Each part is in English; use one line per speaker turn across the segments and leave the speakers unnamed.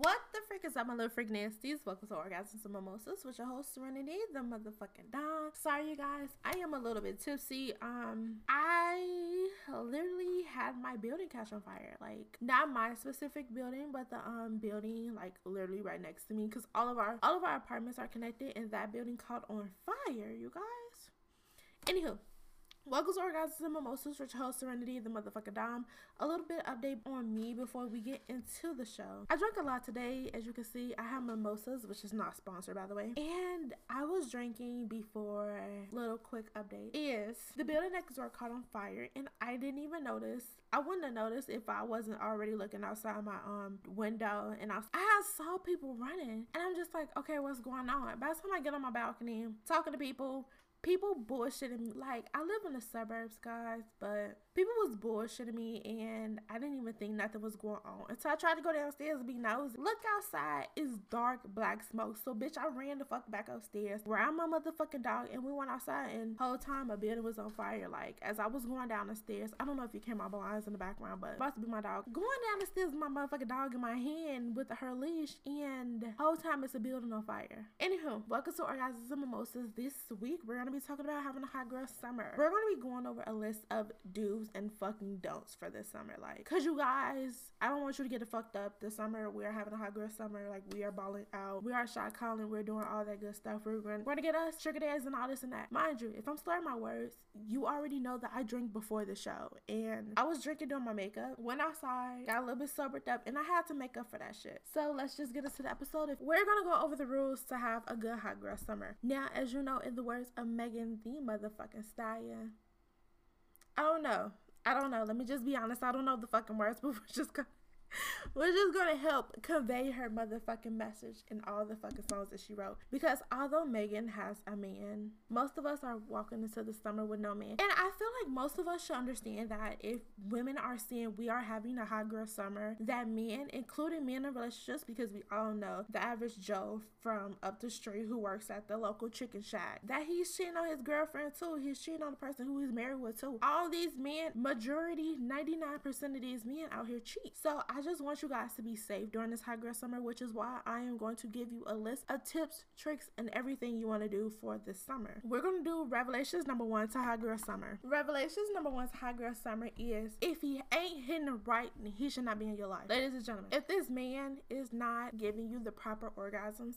What the frick is up, my little freak nasties? Welcome to Orgasms and Mimosas with your host Serenity, the motherfucking dog. Sorry, you guys, I am a little bit tipsy. Um, I literally had my building catch on fire. Like, not my specific building, but the um building like literally right next to me, because all of our all of our apartments are connected, and that building caught on fire. You guys. Anywho, Welcome to and Mimosas your host Serenity, the motherfucker Dom. A little bit update on me before we get into the show. I drank a lot today, as you can see. I have mimosas, which is not sponsored by the way. And I was drinking before. Little quick update is the building next door caught on fire, and I didn't even notice. I wouldn't have noticed if I wasn't already looking outside my um window, and I I saw people running, and I'm just like, okay, what's going on? By the time I get on my balcony, talking to people, people bullshitting me. Like, I live in the suburbs, guys, but people was bullshitting me and I didn't even think nothing was going on. Until I tried to go downstairs and be nosy. Look outside, it's dark black smoke. So bitch, I ran the fuck back upstairs. Ran my motherfucking dog and we went outside and whole time a building was on fire. Like as I was going down the stairs, I don't know if you can my blinds in the background, but to be my dog. Going down the stairs with my motherfucking dog in my hand with her leash and whole time it's a building on fire. Anywho, welcome to Orgasms and Mimosas. This week we're gonna be talking about having a hot girl summer. We're gonna be going over a list of do's do's and fucking don'ts for this summer. Like, cause you guys, I don't want you to get it fucked up this summer. We are having a hot girl summer. Like, we are balling out. We are shot calling. We're doing all that good stuff. We're going, we're gonna get us sugar days and all this and that. Mind you, if I'm slurring my words, you already know that I drink before the show. And I was drinking doing my makeup. Went outside, got a little bit sobered up, and I had to make up for that shit. So let's just get into the episode. If we're gonna go over the rules to have a good hot girl summer. Now, as you know, in the words of Megan the motherfucking stallion. I don't know. I don't know. Let me just be honest. I don't know the fucking words, but we're just gonna we're just gonna help convey her motherfucking message in all the fucking songs that she wrote. Because although Megan has a man, most of us are walking into the summer with no man. And I feel like most of us should understand that if women are saying we are having a hot girl summer, that men, including men in relationships, because we all know the average Joe from up the street who works at the local chicken shack, that he's cheating on his girlfriend too. He's cheating on the person who he's married with too. All these men, majority, 99% of these men out here cheat. So I just want you guys to be safe during this hot girl summer, which is why I am going to give you a list of tips, tricks, and everything you want to do for this summer. We're going to do revelations number one to hot girl summer. Revelations number one to hot girl summer is if he ain't hitting it right, he should not be in your life. Ladies and gentlemen, if this man is not giving you the proper orgasms,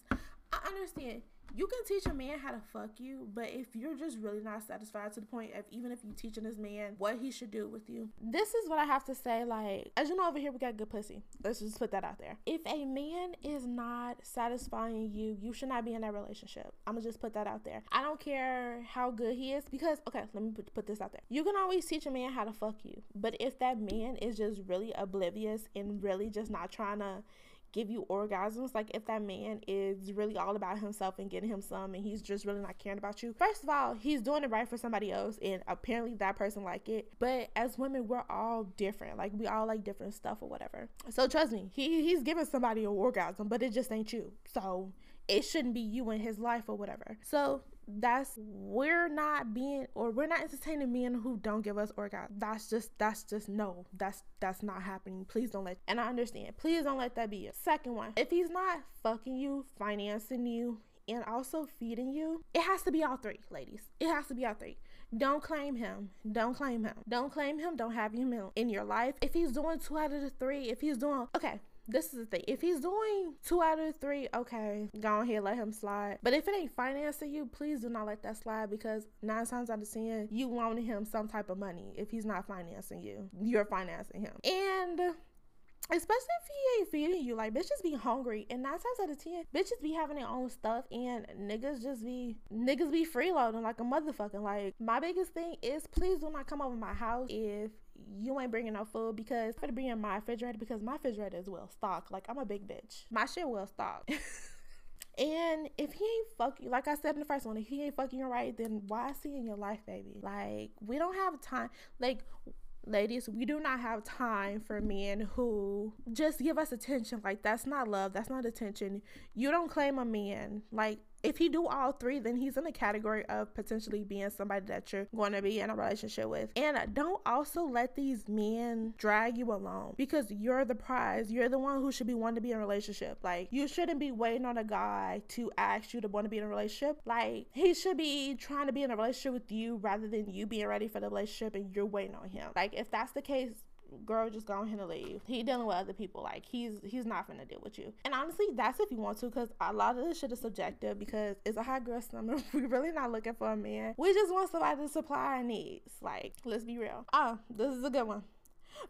I understand you can teach a man how to fuck you, but if you're just really not satisfied to the point of even if you teaching this man what he should do with you, this is what I have to say. Like, as you know, over here we got good pussy. Let's just put that out there. If a man is not satisfying you, you should not be in that relationship. I'm gonna just put that out there. I don't care how good he is because okay, let me put, put this out there. You can always teach a man how to fuck you, but if that man is just really oblivious and really just not trying to give you orgasms. Like if that man is really all about himself and getting him some and he's just really not caring about you. First of all, he's doing it right for somebody else and apparently that person like it. But as women, we're all different. Like we all like different stuff or whatever. So trust me, he he's giving somebody an orgasm, but it just ain't you. So it shouldn't be you in his life or whatever. So that's we're not being or we're not entertaining men who don't give us orgasm. That's just that's just no. That's that's not happening. Please don't let and I understand. Please don't let that be it. Second one, if he's not fucking you, financing you, and also feeding you, it has to be all three, ladies. It has to be all three. Don't claim him. Don't claim him. Don't claim him. Don't have him in your life. If he's doing two out of the three, if he's doing okay, this is the thing. If he's doing two out of three, okay, go ahead, let him slide. But if it ain't financing you, please do not let that slide because nine times out of ten, you loaning him some type of money. If he's not financing you, you're financing him. And especially if he ain't feeding you. Like bitches be hungry, and nine times out of ten, bitches be having their own stuff, and niggas just be niggas be freeloading like a motherfucking. Like my biggest thing is please do not come over my house if you ain't bringing no food because I'm gonna bring in my refrigerator because my refrigerator is well stocked. Like I'm a big bitch. My shit well stocked. And if he ain't fucking, like I said in the first one, if he ain't fucking you right, then why is he in your life, baby? Like, we don't have time. Like, ladies, we do not have time for men who just give us attention. Like, that's not love. That's not attention. You don't claim a man. Like, if he do all three, then he's in the category of potentially being somebody that you're going to be in a relationship with. And don't also let these men drag you along because you're the prize. You're the one who should be wanting to be in a relationship. Like you shouldn't be waiting on a guy to ask you to want to be in a relationship. Like he should be trying to be in a relationship with you rather than you being ready for the relationship and you're waiting on him. Like if that's the case, girl just go ahead and leave he dealing with other people like he's he's not gonna deal with you and honestly that's if you want to because a lot of this shit is subjective because it's a hot girl summer We're really not looking for a man we just want somebody to supply our needs like let's be real oh this is a good one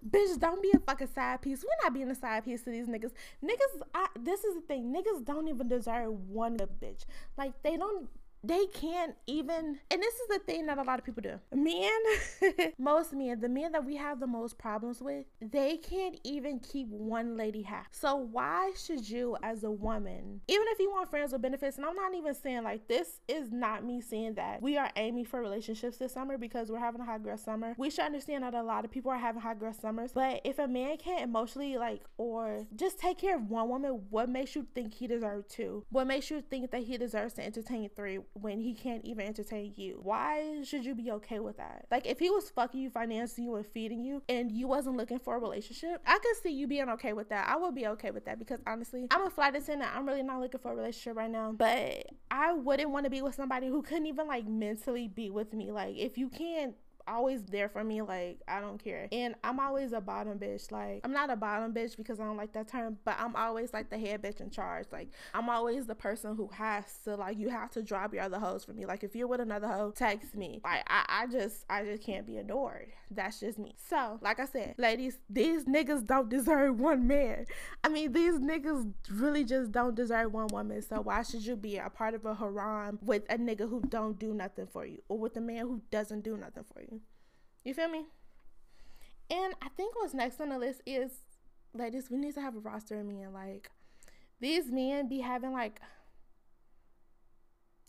Bitch, don't be a fucking side piece. We're not being a side piece to these niggas. Niggas, I, this is the thing. Niggas don't even deserve one of bitch. Like, they don't they can't even and this is the thing that a lot of people do. Men most men the men that we have the most problems with they can't even keep one lady happy so why should you as a woman even if you want friends with benefits and i'm not even saying like this is not me saying that we are aiming for relationships this summer because we're having a hot girl summer. We should understand that a lot of people are having hot girl summers but if a man can't emotionally like or just take care of one woman what makes you think he deserves two? What makes you think that he deserves to entertain three when he can't even entertain you? Why should you be okay with that? Like if he was fucking you, financing you, and feeding you, and you wasn't looking for a relationship, I could see you being okay with that. I would be okay with that because honestly, I'm a flight attendant. I'm really not looking for a relationship right now. But I wouldn't want to be with somebody who couldn't even like mentally be with me. Like if you can't always there for me. Like, I don't care. And I'm always a bottom bitch. Like, I'm not a bottom bitch because I don't like that term, but I'm always like the head bitch in charge. Like, I'm always the person who has to, like, you have to drop your other hoes for me. Like, if you're with another hoe, text me. Like, I, I just, I just can't be adored. That's just me. So, like I said, ladies, these niggas don't deserve one man. I mean, these niggas really just don't deserve one woman. So, why should you be a part of a harem with a nigga who don't do nothing for you or with a man who doesn't do nothing for you? You feel me? And I think what's next on the list is, ladies, we need to have a roster of men. Like, these men be having, like,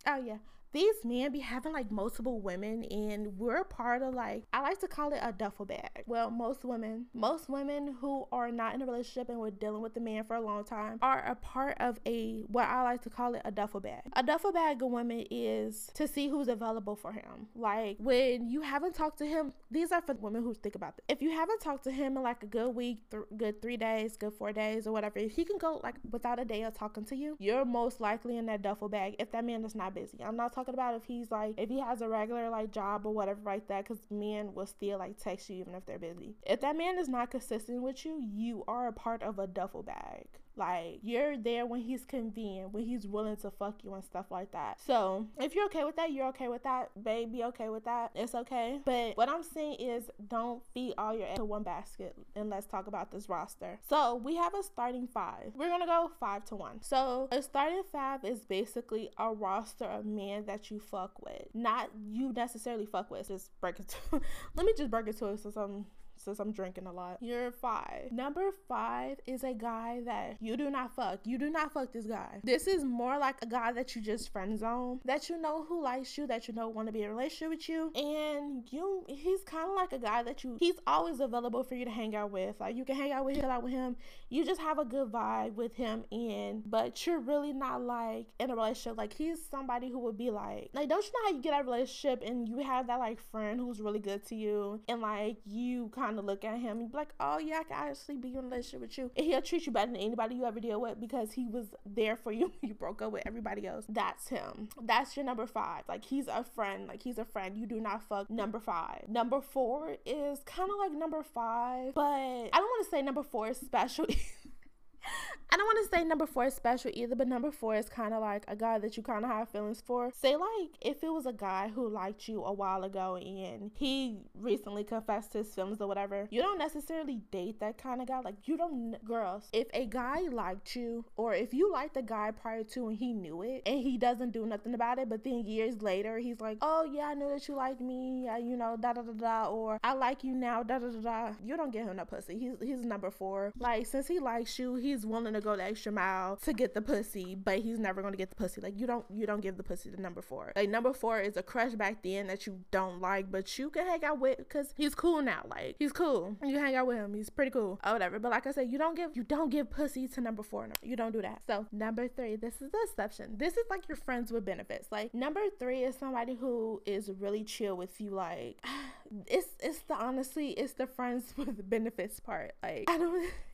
oh, yeah these men be having like multiple women and we're part of like I like to call it a duffel bag. Well, most women, most women who are not in a relationship and were dealing with the man for a long time are a part of a what I like to call it a duffel bag. A duffel bag of women is to see who's available for him. Like when you haven't talked to him, these are for women who think about this. If you haven't talked to him in like a good week, th- good three days, good four days, or whatever, if he can go like without a day of talking to you, you're most likely in that duffel bag if that man is not busy. I'm not talking about if he's like if he has a regular like job or whatever like that because men will still like text you even if they're busy. If that man is not consistent with you you are a part of a duffel bag like you're there when he's convenient, when he's willing to fuck you and stuff like that. So if you're okay with that, you're okay with that. Babe, be okay with that. It's okay. But what I'm saying is don't feed all your eggs to one basket. And let's talk about this roster. So we have a starting five. We're gonna go five to one. So a starting five is basically a roster of men that you fuck with. Not you necessarily fuck with. Just break it to let me just break it to it so some since I'm drinking a lot. You're five. Number five is a guy that you do not fuck. You do not fuck this guy. This is more like a guy that you just friend zone, that you know who likes you, that you know want to be in a relationship with you, and you. He's kind of like a guy that you. He's always available for you to hang out with. Like you can hang out with, chill out with him. You just have a good vibe with him, and but you're really not like in a relationship. Like he's somebody who would be like, like don't you know how you get a relationship and you have that like friend who's really good to you, and like you kind kind of look at him and be like, oh yeah, I can actually be in a relationship with you. And he'll treat you better than anybody you ever deal with because he was there for you you broke up with everybody else. That's him. That's your number five. Like he's a friend. Like he's a friend. You do not fuck number five. Number four is kind of like number five, but I don't want to say number four is special. I don't want to say number four is special either, but number four is kind of like a guy that you kind of have feelings for. Say, like, if it was a guy who liked you a while ago and he recently confessed his feelings or whatever, you don't necessarily date that kind of guy. Like, you don't, girls, if a guy liked you or if you liked the guy prior to and he knew it and he doesn't do nothing about it, but then years later he's like, oh, yeah, I knew that you liked me, you know, da da da da, or I like you now, da da da da, you don't get him no pussy. He's, he's number four. Like, since he likes you, he's willing to go the extra mile to get the pussy, but he's never gonna get the pussy. Like you don't you don't give the pussy to number four. Like number four is a crush back then that you don't like, but you can hang out with because he's cool now. Like he's cool. You hang out with him. He's pretty cool. Or whatever. But like I said, you don't give you don't give pussy to number four. You don't do that. So number three, this is the exception. This is like your friends with benefits. Like number three is somebody who is really chill with you. Like it's it's the honestly it's the friends with benefits part. Like I don't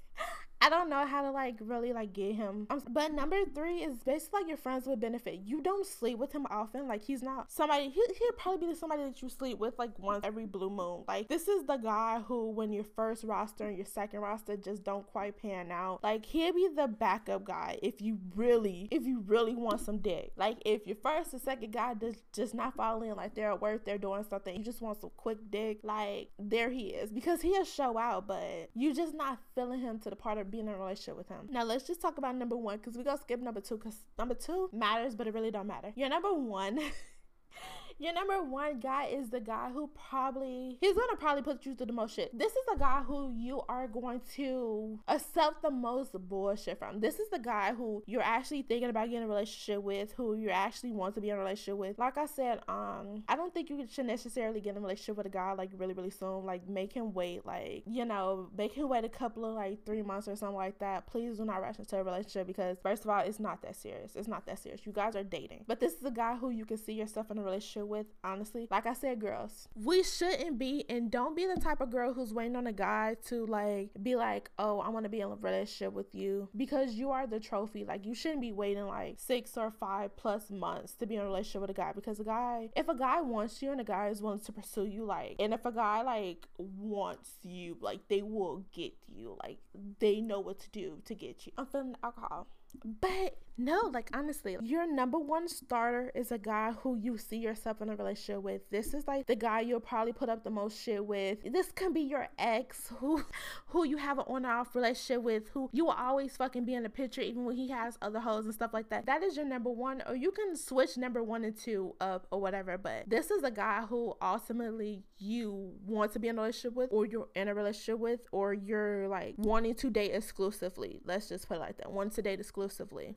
I don't know how to like really like get him. But number three is basically like your friends with benefit. You don't sleep with him often. Like he's not somebody. He, he'll probably be somebody that you sleep with like once every blue moon. Like this is the guy who, when your first roster and your second roster just don't quite pan out, like he'll be the backup guy if you really, if you really want some dick. Like if your first and second guy does just not falling like they're at work, they're doing something, you just want some quick dick. Like there he is because he'll show out, but you just not feeling him to the part of being in a relationship with him. Now let's just talk about number one because we gonna skip number two because number two matters, but it really don't matter. Your number one Your number one guy is the guy who probably he's gonna probably put you through the most shit. This is the guy who you are going to accept the most bullshit from. This is the guy who you're actually thinking about getting a relationship with, who you actually want to be in a relationship with. Like I said, um, I don't think you should necessarily get in a relationship with a guy like really, really soon. Like make him wait, like, you know, make him wait a couple of like three months or something like that. Please do not rush into a relationship because first of all, it's not that serious. It's not that serious. You guys are dating. But this is a guy who you can see yourself in a relationship with, honestly. Like I said, girls, we shouldn't be and don't be the type of girl who's waiting on a guy to like be like, oh, I want to be in a relationship with you because you are the trophy. Like you shouldn't be waiting like six or five plus months to be in a relationship with a guy because a guy, if a guy wants you and a guy is willing to pursue you, like, and if a guy like wants you, like they will get you. Like they know what to do to get you. I'm feeling alcohol. But no, like honestly, your number one starter is a guy who you see yourself in a relationship with. This is like the guy you'll probably put up the most shit with. This can be your ex who who you have an on off relationship with, who you will always fucking be in the picture even when he has other hoes and stuff like that. That is your number one, or you can switch number one and two up or whatever. But this is a guy who ultimately you want to be in a relationship with, or you're in a relationship with, or you're like wanting to date exclusively. Let's just put it like that. Want to date exclusively.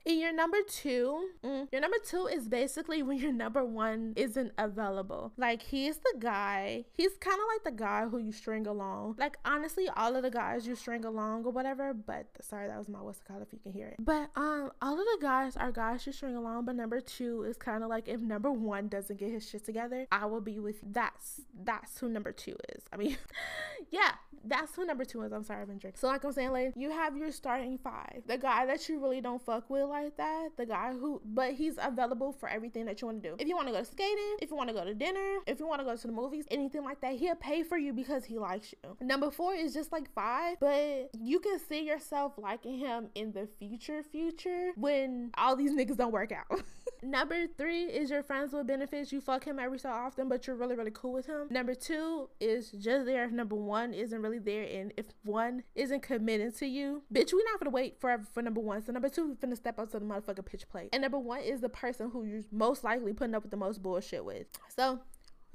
And your number two, mm, your number two is basically when your number one isn't available. Like he's the guy, he's kind of like the guy who you string along. Like honestly, all of the guys you string along or whatever. But sorry, that was my what's the call if you can hear it. But um, all of the guys are guys you string along. But number two is kind of like if number one doesn't get his shit together, I will be with you. That's that's who number two is. I mean, yeah, that's who number two is. I'm sorry, I've been drinking. So like I'm saying, like you have your starting five. The guy that you really don't fuck with like that. The guy who, but he's available for everything that you want to do. If you want to go skating, if you want to go to dinner, if you want to go to the movies, anything like that, he'll pay for you because he likes you. Number four is just like five, but you can see yourself liking him in the future, future when all these niggas don't work out. Number three is your friends with benefits. You fuck him every so often, but you're really, really cool with him. Number two is just there if number one isn't really there. And if one isn't committed to you, bitch, we not gonna wait forever for number one. So number two, we finna step up to the motherfucking pitch plate. And number one is the person who you're most likely putting up with the most bullshit with. So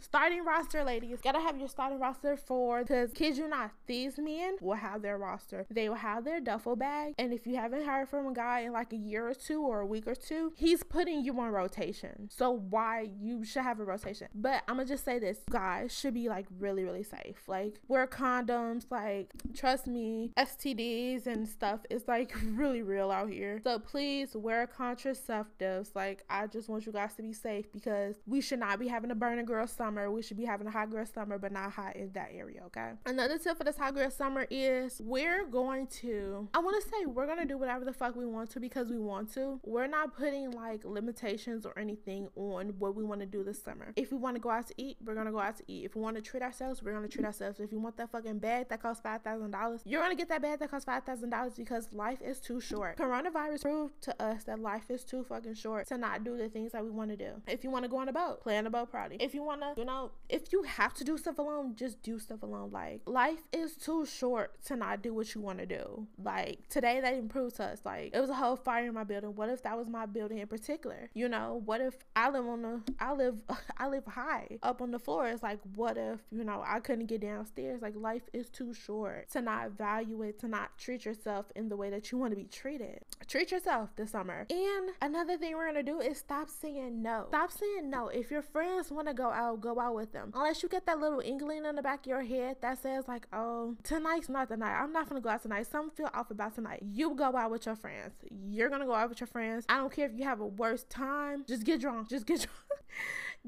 starting roster, ladies. Gotta have your starting roster for because kids you not, these men will have their roster. They will have their duffel bag. And if you haven't heard from a guy in like a year or two or a week or two, he's putting you on rotation. So why you should have a rotation. But I'm gonna just say this, guys should be like really, really safe. Like wear condoms, like trust me, STDs and stuff is like really real out here. So please wear contraceptives. Like I just want you guys to be safe because we should not be having a burning girl summer summer, we should be having a hot girl summer, but not hot in that area, okay? Another tip for this hot girl summer is we're going to, I want to say, we're going to do whatever the fuck we want to because we want to. We're not putting like limitations or anything on what we want to do this summer. If we want to go out to eat, we're going to go out to eat. If we want to treat ourselves, we're going to treat ourselves. If you want that fucking bag that costs $5,000, you're going to get that bag that costs $5,000 because life is too short. Coronavirus proved to us that life is too fucking short to not do the things that we want to do. If you want to go on a boat, plan a boat party. If you want to you know, if you have to do stuff alone, just do stuff alone. Like, life is too short to not do what you want to do. Like, today they improved to us. Like, it was a whole fire in my building. What if that was my building in particular? You know, what if I live on the, I live, I live high up on the floor? It's like, what if, you know, I couldn't get downstairs? Like, life is too short to not value it, to not treat yourself in the way that you want to be treated. Treat yourself this summer. And another thing we're to do is stop saying no. Stop saying no. If your friends want to go out, go out with them. Unless you get that little inkling in the back of your head that says, like, oh, tonight's not the night. I'm not to go out tonight. Some feel off about tonight. You go out with your friends. You're to go out with your friends. I don't care if you have a worse time. Just get drunk. Just get drunk.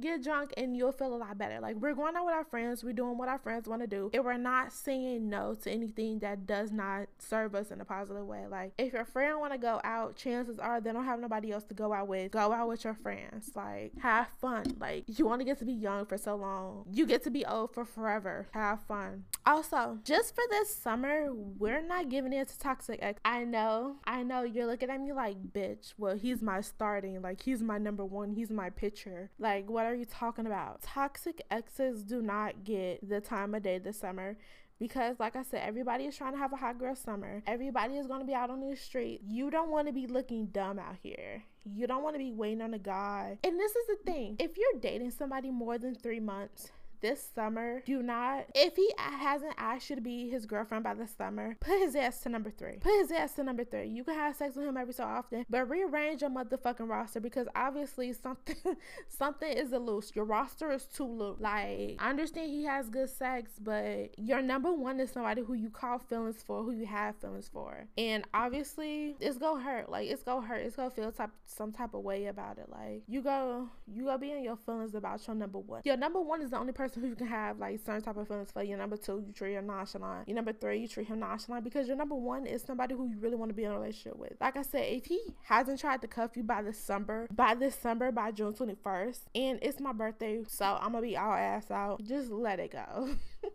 Get drunk and you'll feel a lot better. Like we're going out with our friends, we're doing what our friends want to do, and we're not saying no to anything that does not serve us in a positive way. Like if your friend want to go out, chances are they don't have nobody else to go out with. Go out with your friends. Like have fun. Like you want to get to be young for so long, you get to be old for forever. Have fun. Also, just for this summer, we're not giving in to toxic ex. I know, I know you're looking at me like, bitch. Well, he's my starting. Like he's my number one. He's my pitcher. Like what are you talking about? Toxic exes do not get the time of day this summer because like i said everybody is trying to have a hot girl summer. Everybody is going to be out on the street. You don't want to be looking dumb out here. You don't want to be waiting on a guy. And this is the thing. If you're dating somebody more than three months this summer, do not, if he hasn't asked you to be his girlfriend by the summer, put his ass to number three. Put his ass to number three. You can have sex with him every so often, but rearrange your motherfucking roster because obviously something something is a loose. Your roster is too loose. Like, I understand he has good sex, but your number one is somebody who you call feelings for, who you have feelings for. And obviously, it's gonna hurt. Like, it's gonna hurt. It's gonna feel type some type of way about it. Like, you go, you go be in your feelings about your number one. Your number one is the only person who you can have like certain type of feelings for. Your number two, you treat him nonchalant. Your number three, you treat him nonchalant because your number one is somebody who you really want to be in a relationship with. Like I said, if he hasn't tried to cuff you by December, by December, by June 21st, and it's my birthday, so I'm gonna be all ass out, just let it go.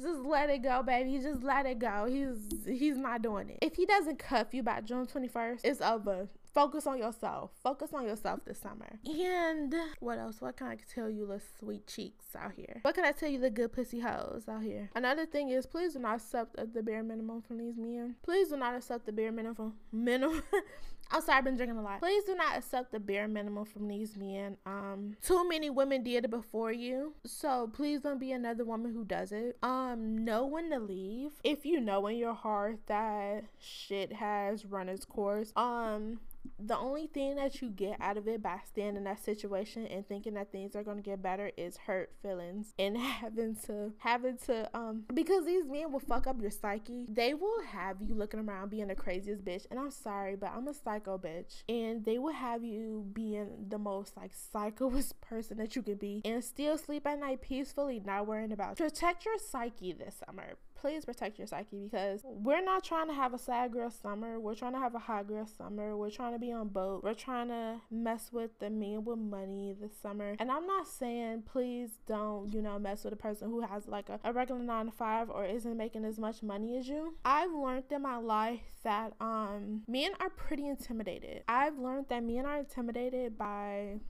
just let it go, baby. Just let it go. He's he's not doing it. If he doesn't cuff you by June 21st, it's over. Focus on yourself. Focus on yourself this summer. And what else? What can I tell you, the sweet cheeks out here? What can I tell you, the good pussy hoes out here? Another thing is, please do not accept the bare minimum from these men. Please do not accept the bare minimum. Minimum. I'm sorry, I've been drinking a lot. Please do not accept the bare minimum from these men. Um, too many women did it before you, so please don't be another woman who does it. Um, know when to leave. If you know in your heart that shit has run its course, um, the only thing that you get out of it by staying in that situation and thinking that things are going to get better is hurt feelings and having to having to um because these men will fuck up your psyche. They will have you looking around being the craziest bitch and i'm sorry but i'm a psycho bitch. And they will have you being the most like psychoest person that you can be and still sleep at night peacefully not worrying about protect your psyche this summer please protect your psyche because we're not trying to have a sad girl summer. We're trying to have a hot girl summer. We're trying to be on boat. We're trying to mess with the men with money this summer. And I'm not saying please don't, you know, mess with a person who has like a, a regular nine to five or isn't making as much money as you. I've learned in my life that um men are pretty intimidated. I've learned that men are intimidated by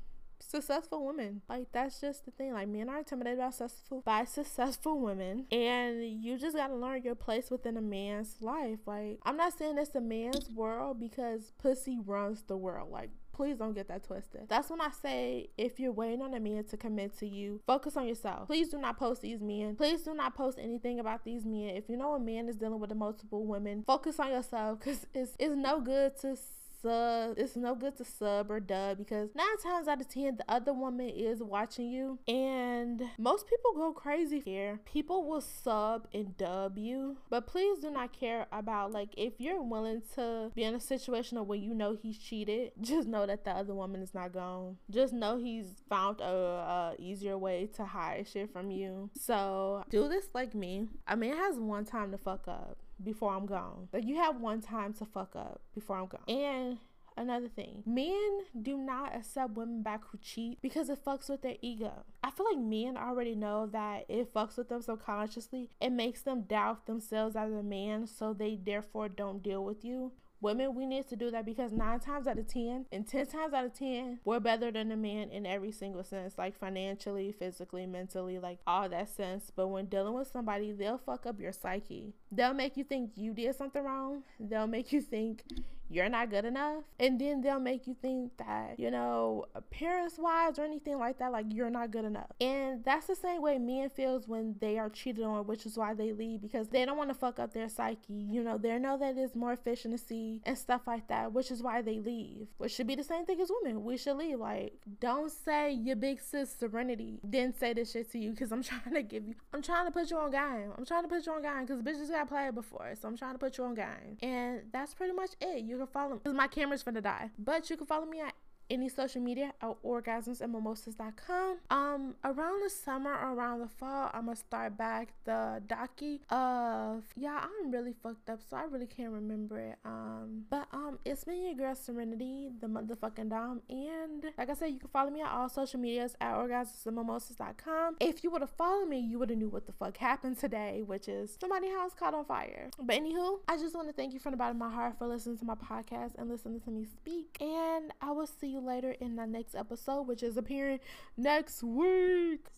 successful women. Like that's just the thing. Like men are intimidated by successful by successful women, and you just gotta learn your place within a man's life. Like I'm not saying it's a man's world because pussy runs the world. Like please don't get that twisted. That's when I say if you're waiting on a man to commit to you, focus on yourself. Please do not post these men. Please do not post anything about these men. If you know a man is dealing with multiple women, focus on yourself because it's it's no good to sub. It's no good to sub or dub because nine times out of ten, the other woman is watching you. And most people go crazy here. People will sub and dub you, but please do not care about like if you're willing to be in a situation where you know he's cheated, just know that the other woman is not gone. Just know he's found a, a easier way to hide shit from you. So do this like me. I mean, it has one time to fuck up before I'm gone. Like you have one time to fuck up before I'm gone. And another thing men do not accept women back who cheat because it fucks with their ego i feel like men already know that it fucks with them subconsciously it makes them doubt themselves as a man so they therefore don't deal with you Women, we need to do that because nine times out of 10 and 10 times out of 10, we're better than a man in every single sense, like financially, physically, mentally, like all that sense. But when dealing with somebody, they'll fuck up your psyche. They'll make you think you did something wrong. They'll make you think you're not good enough. And then they'll make you think that, you know, appearance wise or anything like that, like you're not good enough. And that's the same way men feels when they are cheated on, which is why they leave because they don't want to fuck up their psyche. You know, they know that it's more efficiency and stuff like that, which is why they leave. Which should be the same thing as women. We should leave. Like, don't say your big sis serenity didn't say this shit to you because I'm trying to give you, I'm trying to put you on game. I'm trying to put you on game because bitches got played before. So I'm trying to put you on game. And that's pretty much it. You can follow me my camera's gonna die. But you can follow me at any social media at orgasmsandmimosas.com. Um, around the summer around the fall, I'm gonna start back the docu of yeah, I'm really fucked up, so I really can't remember it. Um, but um, it's been your girl Serenity, the motherfucking dom, and like I said, you can follow me on all social medias at orgasmsandmimosas.com. If you would have followed me, you would have knew what the fuck happened today, which is somebody's house caught on fire. But anywho, I just want to thank you from the bottom of my heart for listening to my podcast and listening to me speak, and I will see you later in the next episode, which is appearing next week.